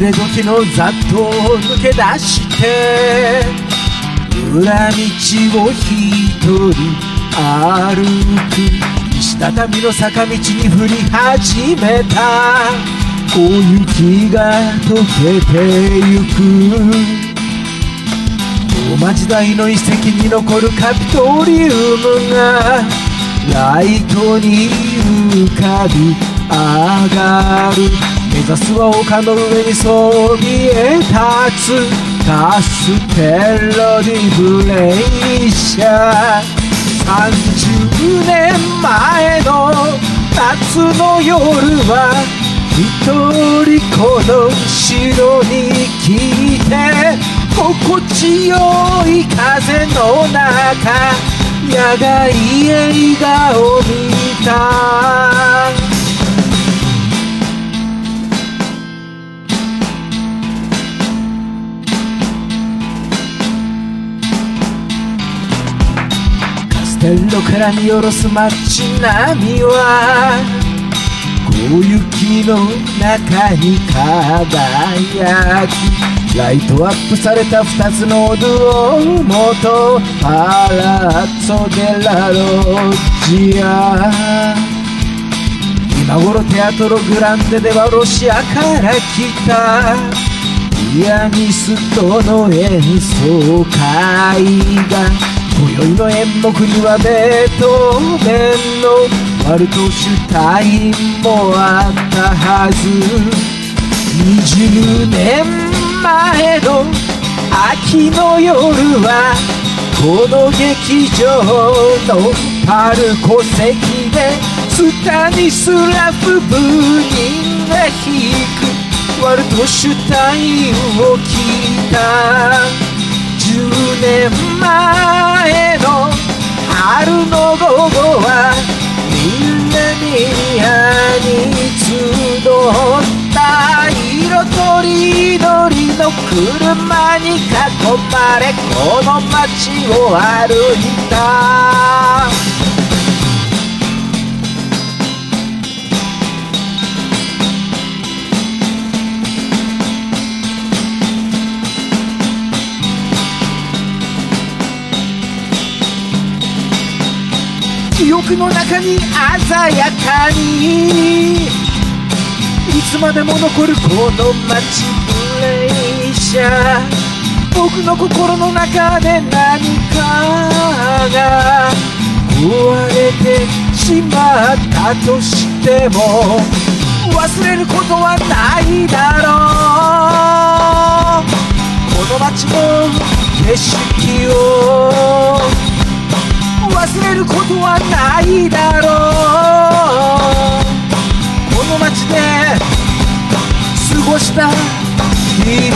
れ時の雑踏を抜け出して裏道を一人歩く石畳の坂道に降り始めた。小雪が溶けてゆく。ローマ時代の遺跡に残るカピトリウムがライトに浮かび上がる。目指すは丘の上にそびえ立つカステロディブレイシャー30年前の夏の夜は一人この城に来て心地よい風の中野外映画を見た。カステロから見下ろす街並みは小雪の中に輝きライトアップされた二つのドームとパラッツォデラロッジア。今頃テアトログランデではロシアから来たピアニストの演奏会が今宵の演目にはベートーベンのワルトシュタインもあったはず20年前の秋の夜はこの劇場のパルコ席でスタニスラフ部人が弾く。ワルトシュタインを聞いた。10年前春の午後はみんなにアに集った色とりどりの車に囲まれこの街を歩いた。記憶の中に鮮やかに。いつまでも残るこの街ブレイシャ僕の心の中で何かが壊れてしまったとしても忘れることはないだろう。この街の景色をした日々を